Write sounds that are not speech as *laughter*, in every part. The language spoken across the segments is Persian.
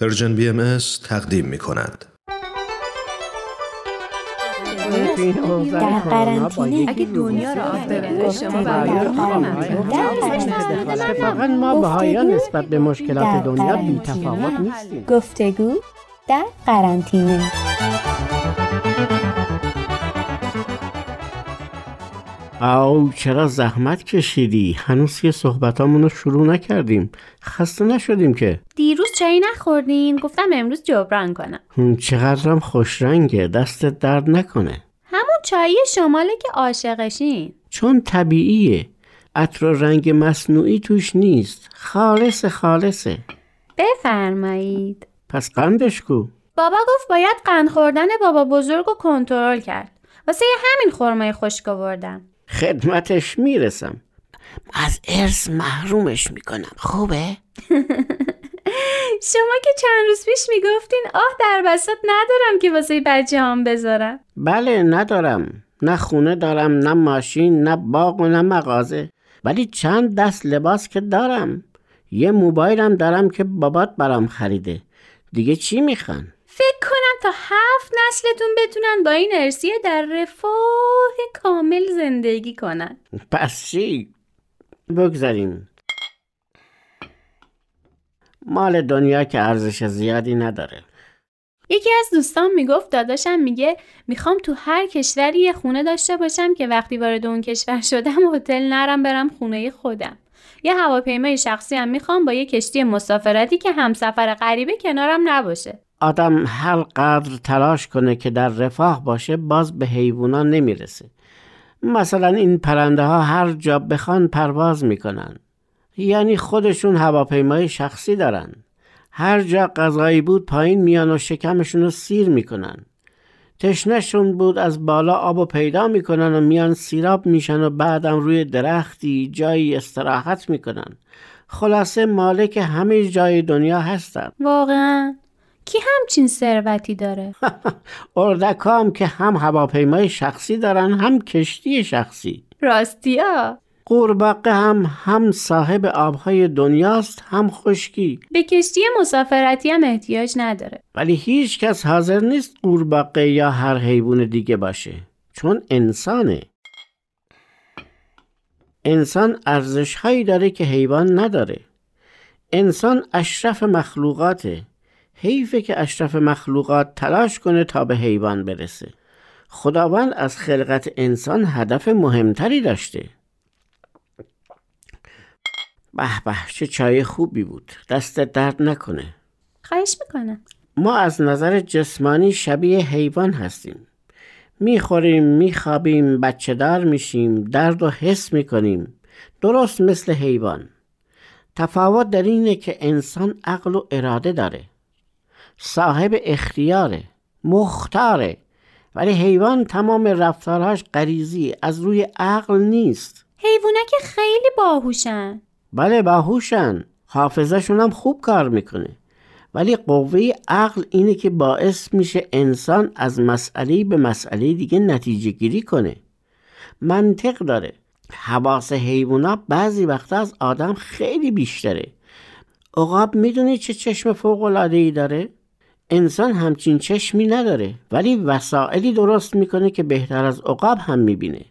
Persian BM تقدیم می کند. در قرنطینه اگه دنیا رو آب ببره شما اتفاقا ما بهایان نسبت به مشکلات دنیا بی تفاوت نیستیم. گفتگو در قرنطینه. او چرا زحمت کشیدی؟ هنوز که صحبتامون رو شروع نکردیم. خسته نشدیم که. دیروز چایی نخوردین؟ گفتم امروز جبران کنم. چقدرم خوش رنگه. دستت درد نکنه. همون چایی شماله که عاشقشین. چون طبیعیه. عطر و رنگ مصنوعی توش نیست. خالص خالصه. بفرمایید. پس قندش کو. بابا گفت باید قند خوردن بابا بزرگ رو کنترل کرد. واسه همین خرمای خشک آوردم. خدمتش می‌رسم. از ارث محرومش می‌کنم. خوبه؟ *laughs* شما که چند روز پیش می‌گفتین آه در بساط ندارم که واسه بچه هم بذارم. بله ندارم. نه خونه دارم نه ماشین نه باغ و نه مغازه. ولی چند دست لباس که دارم. یه موبایلم دارم که بابات برام خریده. دیگه چی می‌خوان؟ تا هفت نسلتون بتونن با این ارسیه در رفاه کامل زندگی کنن. پس چی؟ بگذاریم. مال دنیا که ارزش زیادی نداره. یکی از دوستان می‌گفت داداشم میگه می‌خوام تو هر کشوری یه خونه داشته باشم که وقتی وارد اون کشور شدم هتل نرم برم خونه خودم. یه هواپیمای شخصی هم می‌خوام با یه کشتی مسافرتی که همسفر غریبه کنارم نباشه. آدم هر قدر تلاش کنه که در رفاه باشه باز به حیوونا نمی‌رسه. مثلا این پرنده ها هر جا بخوان پرواز می‌کنن. یعنی خودشون هواپیمای شخصی دارن. هر جا غذایی بود پایین میان و شکمشون رو سیر می‌کنن. تشنهشون بود از بالا آب و پیدا می‌کنن و میان سیراب میشن و بعدم روی درختی جایی استراحت می‌کنن. خلاصه مالک همه جای دنیا هستن. واقعا. کی همچین ثروتی داره؟ *laughs* اردکا هم که هم هواپیمای شخصی دارن هم کشتی شخصی. راستیا قورباغه هم هم صاحب آبهای دنیاست هم خشکی. به کشتی مسافرتی هم احتیاج نداره. ولی هیچ کس حاضر نیست قورباغه یا هر حیوان دیگه باشه چون انسانه. انسان ارزش هایی داره که حیوان نداره. انسان اشرف مخلوقاته. حیفه که اشرف مخلوقات تلاش کنه تا به حیوان برسه. خداوند از خلقت انسان هدف مهمتری داشته. به به چه چای خوبی بود. دست درد نکنه. خواهش می‌کنم. ما از نظر جسمانی شبیه حیوان هستیم. می‌خوریم میخوابیم بچه دار میشیم درد و حس می‌کنیم. درست مثل حیوان. تفاوت در اینه که انسان عقل و اراده داره. صاحب اختیاره مختاره. ولی حیوان تمام رفتارهاش غریزی از روی عقل نیست. حیوونا که خیلی باهوشن. بله باهوشن. حافظشون هم خوب کار می‌کنه. ولی قوه عقل اینه که باعث میشه انسان از مسئله به مسئله دیگه نتیجه گیری کنه. منطق داره. حواس حیوونا بعضی وقتا از آدم خیلی بیشتره. عقاب می‌دونی چه چشم فوق ای داره؟ انسان همچین چشمی نداره ولی وسائلی درست می‌کنه که بهتر از عقاب هم می‌بینه.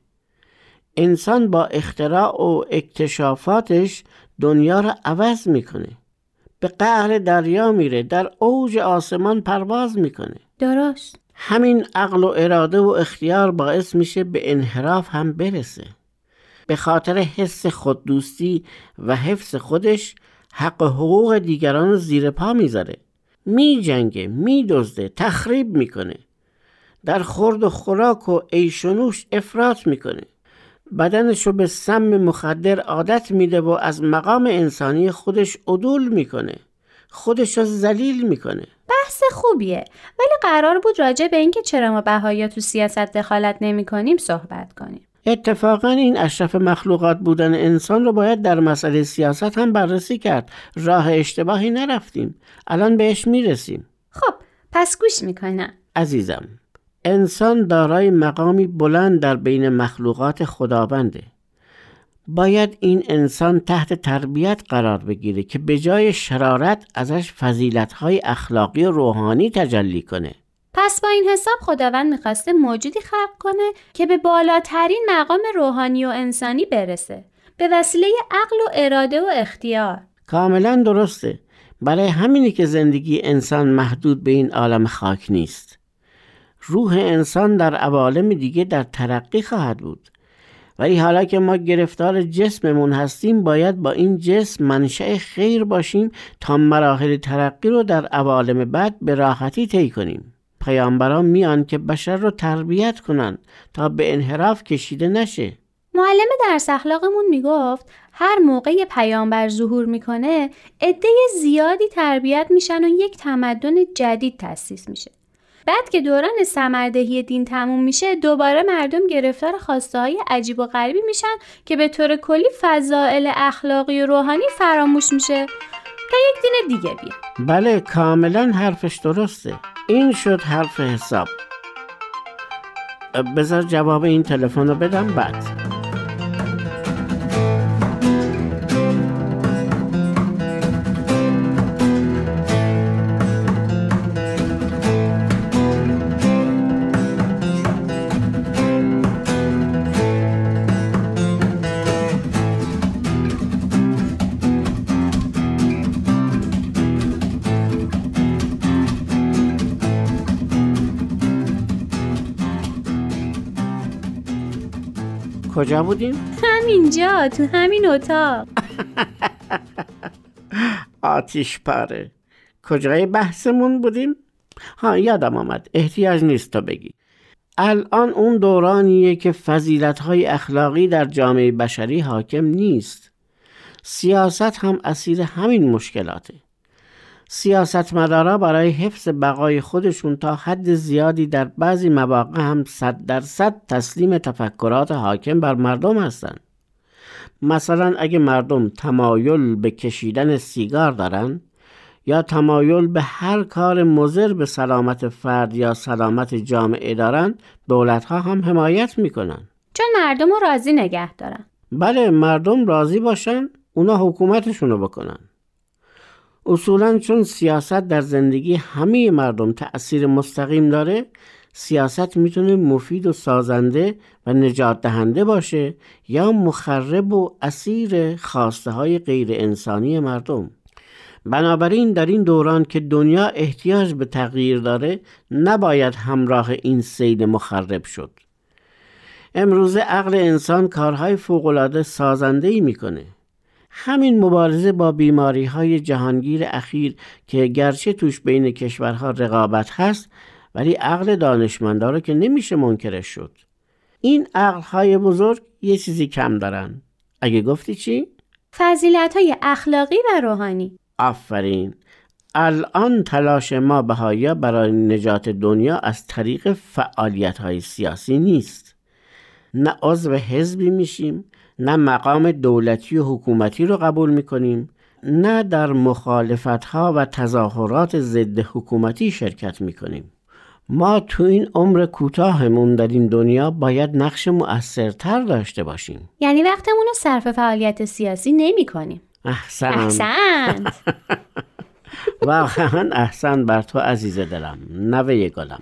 انسان با اختراع و اکتشافاتش دنیا رو عوض می‌کنه. به قعر دریا میره در اوج آسمان پرواز می‌کنه. درست. همین عقل و اراده و اختیار باعث میشه به انحراف هم برسه. به خاطر حس خوددوستی و حفظ خودش حق و حقوق دیگران رو زیر پا می‌ذاره. می جنگه می دزده تخریب می‌کنه. در خورد و خوراک و عیش و نوش افراط می‌کنه. بدنش رو به سم مخدر عادت میده و از مقام انسانی خودش عدول می‌کنه. خودش رو ذلیل می‌کنه. بحث خوبیه. ولی قرار بود راجع به اینکه چرا ما بهایا تو سیاست دخالت نمی کنیم صحبت کنیم. اتفاقا این اشرف مخلوقات بودن انسان رو باید در مسئله سیاست هم بررسی کرد. راه اشتباهی نرفتیم. الان بهش می‌رسیم. خب پس گوش می‌کنم. عزیزم انسان دارای مقامی بلند در بین مخلوقات خداونده. باید این انسان تحت تربیت قرار بگیره که به جای شرارت ازش فضیلتهای اخلاقی و روحانی تجلی کنه. پس با این حساب خداوند می‌خواسته موجودی خلق کنه که به بالاترین مقام روحانی و انسانی برسه. به وسیله عقل و اراده و اختیار. کاملا درسته. برای همینی که زندگی انسان محدود به این عالم خاک نیست. روح انسان در عوالم دیگه در ترقی خواهد بود. ولی حالا که ما گرفتار جسممون هستیم باید با این جسم منشأ خیر باشیم تا مراحل ترقی رو در عوالم بعد به راحتی طی کنیم. پیامبران میان که بشر رو تربیت کنند تا به انحراف کشیده نشه. معلم درس اخلاقمون می‌گفت هر موقع پیامبر ظهور می‌کنه عده زیادی تربیت میشن و یک تمدن جدید تأسیس میشه. بعد که دوران سمردهی دین تموم میشه دوباره مردم گرفتار خواسته های عجیب و غریبی میشن که به طور کلی فضائل اخلاقی و روحانی فراموش میشه تا یک دین دیگه بیا بله کاملا حرفش درسته. این شد حرف حساب. بذار جواب این تلفن رو بدم بعد. کجا بودیم؟ همینجا تو همین اتاق. *laughs* آتیش پاره. کجای بحثمون بودیم؟ ها یادم آمد. احتیاج نیست تا بگی. الان اون دورانیه که فضیلت های اخلاقی در جامعه بشری حاکم نیست. سیاست هم اسیر همین مشکلاته. سیاستمدارا برای حفظ بقای خودشون تا حد زیادی در بعضی مواقع هم صد درصد تسلیم تفکرات حاکم بر مردم هستند. مثلا اگه مردم تمایل به کشیدن سیگار دارن یا تمایل به هر کار مضر به سلامت فرد یا سلامت جامعه دارن دولت ها هم حمایت می‌کنن. چون مردم رو راضی نگه دارن. بله مردم راضی باشن اونا حکومتشون رو بکنن. اصولا چون سیاست در زندگی همه مردم تأثیر مستقیم داره سیاست می‌تونه مفید و سازنده و نجات دهنده باشه یا مخرب و اسیر خواسته های غیر انسانی مردم. بنابراین در این دوران که دنیا احتیاج به تغییر داره نباید همراه این سیل مخرب شد. امروزه عقل انسان کارهای فوقالعاده سازنده ای می‌کنه. همین مبارزه با بیماری های جهانگیر اخیر که گرچه توش بین کشورها رقابت هست ولی عقل دانشمندا رو که نمیشه منکرش شد. این عقل های بزرگ یه چیزی کم دارن. اگه گفتی چی؟ فضیلت های اخلاقی و روحانی. آفرین. الان تلاش ما بهایا برای نجات دنیا از طریق فعالیت های سیاسی نیست. نه عضو حزبی میشیم نه مقام دولتی و حکومتی رو قبول می‌کنیم نه در مخالفت ها و تظاهرات ضد حکومتی شرکت می‌کنیم. ما تو این عمر کوتاهمون در این دنیا باید نقش مؤثرتر داشته باشیم. یعنی وقتمون رو صرف فعالیت سیاسی نمی کنیم احسن. احسنت *laughs* واقعا احسن بر تو عزیز دلم. نوه گلم.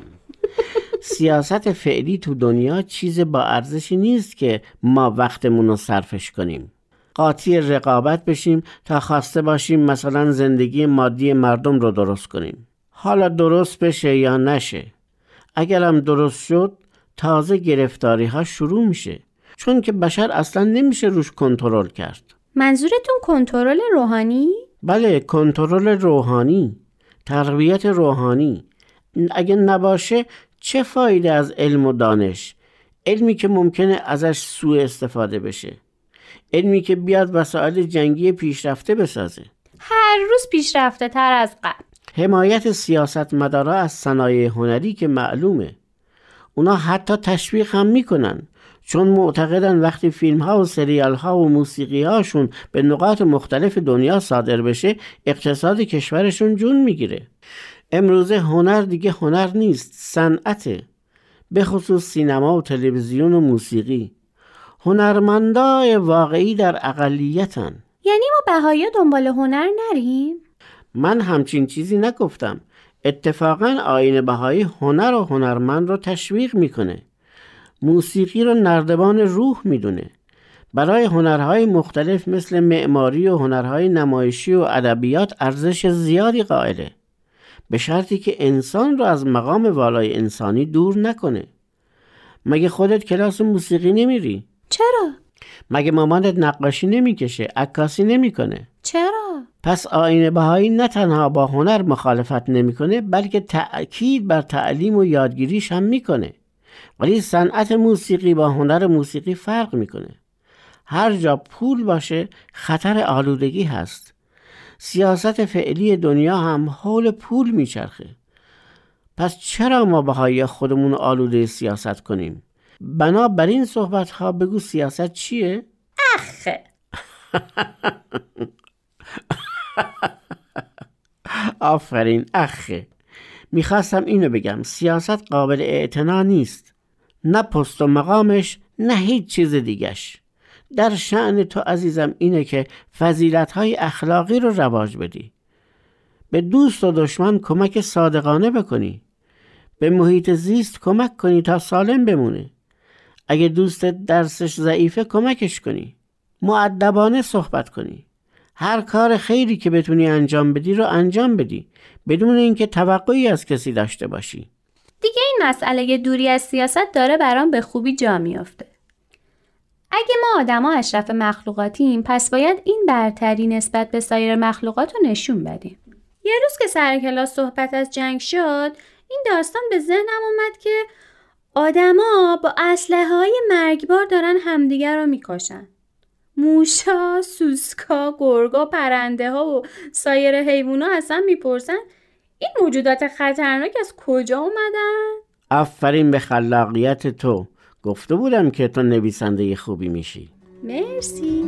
سیاست فعلی تو دنیا چیز با ارزشی نیست که ما وقتمون رو صرفش کنیم. قاطی رقابت بشیم تا خواسته باشیم مثلا زندگی مادی مردم رو درست کنیم. حالا درست بشه یا نشه. اگرم درست شد تازه گرفتاری ها شروع میشه. چون که بشر اصلا نمیشه روش کنترل کرد. منظورتون کنترل روحانی؟ بله کنترل روحانی. تربیت روحانی. اگه نباشه چه فایده از علم و دانش؟ علمی که ممکنه ازش سوء استفاده بشه. علمی که بیاد وسایل جنگی پیشرفته بسازه. هر روز پیشرفته تر از قبل. حمایت سیاست مدارا از صنایع هنری که معلومه. اونا حتی تشویق هم می‌کنن چون معتقدن وقتی فیلم ها و سریال ها و موسیقی هاشون به نقاط مختلف دنیا صادر بشه اقتصاد کشورشون جون می‌گیره. امروزه هنر دیگه هنر نیست صنعته به خصوص سینما و تلویزیون و موسیقی. هنرمندای واقعی در اقلیتن. یعنی ما بهایی دنبال هنر نریم؟ من همچین چیزی نگفتم. اتفاقا آین بهایی هنر و هنرمند رو تشویق می‌کنه. موسیقی رو نردبان روح می‌دونه. برای هنرهای مختلف مثل معماری و هنرهای نمایشی و ادبیات ارزش زیادی قائله. به شرطی که انسان رو از مقام والای انسانی دور نکنه. مگه خودت کلاس موسیقی نمیری؟ چرا؟ مگه مامانت نقاشی نمی‌کشه؟ عکاسی نمی‌کنه. چرا؟ پس آین بهایی نه تنها با هنر مخالفت نمی‌کنه بلکه تأکید بر تعلیم و یادگیریش هم می‌کنه. ولی صنعت موسیقی با هنر موسیقی فرق می‌کنه. هر جا پول باشه خطر آلودگی هست. سیاست فعلی دنیا هم حول پول میچرخه. پس چرا ما بهایی خودمون آلوده سیاست کنیم؟ بنابراین صحبت ها بگو سیاست چیه؟ اخه *laughs* آفرین اخه می‌خواستم اینو بگم سیاست قابل اعتنا نیست. نه پست و مقامش نه هیچ چیز دیگش در شعن تو عزیزم اینه که فضیلت های اخلاقی رو رواج بدی. به دوست و دشمن کمک صادقانه بکنی. به محیط زیست کمک کنی تا سالم بمونه اگه دوستت درسش ضعیفه کمکش کنی. معدبانه صحبت کنی. هر کار خیری که بتونی انجام بدی رو انجام بدی. بدون اینکه توقعی از کسی داشته باشی. دیگه این مسئله دوری از سیاست داره برام به خوبی جا میافته. اگه ما آدما اشرف مخلوقاتیم پس باید این برتری نسبت به سایر مخلوقات رو نشون بدیم. یه روز که سر کلاس صحبت از جنگ شد این داستان به ذهنم اومد که آدما با اسلحه های مرگبار دارن همدیگر رو می‌کشن. موشا، سوسکا، گرگا، پرنده ها و سایر حیوونا اصلا می‌پرسن این موجودات خطرناک از کجا اومدن؟ آفرین به خلاقیت تو. گفته بودم که تو نویسنده خوبی میشی. مرسی.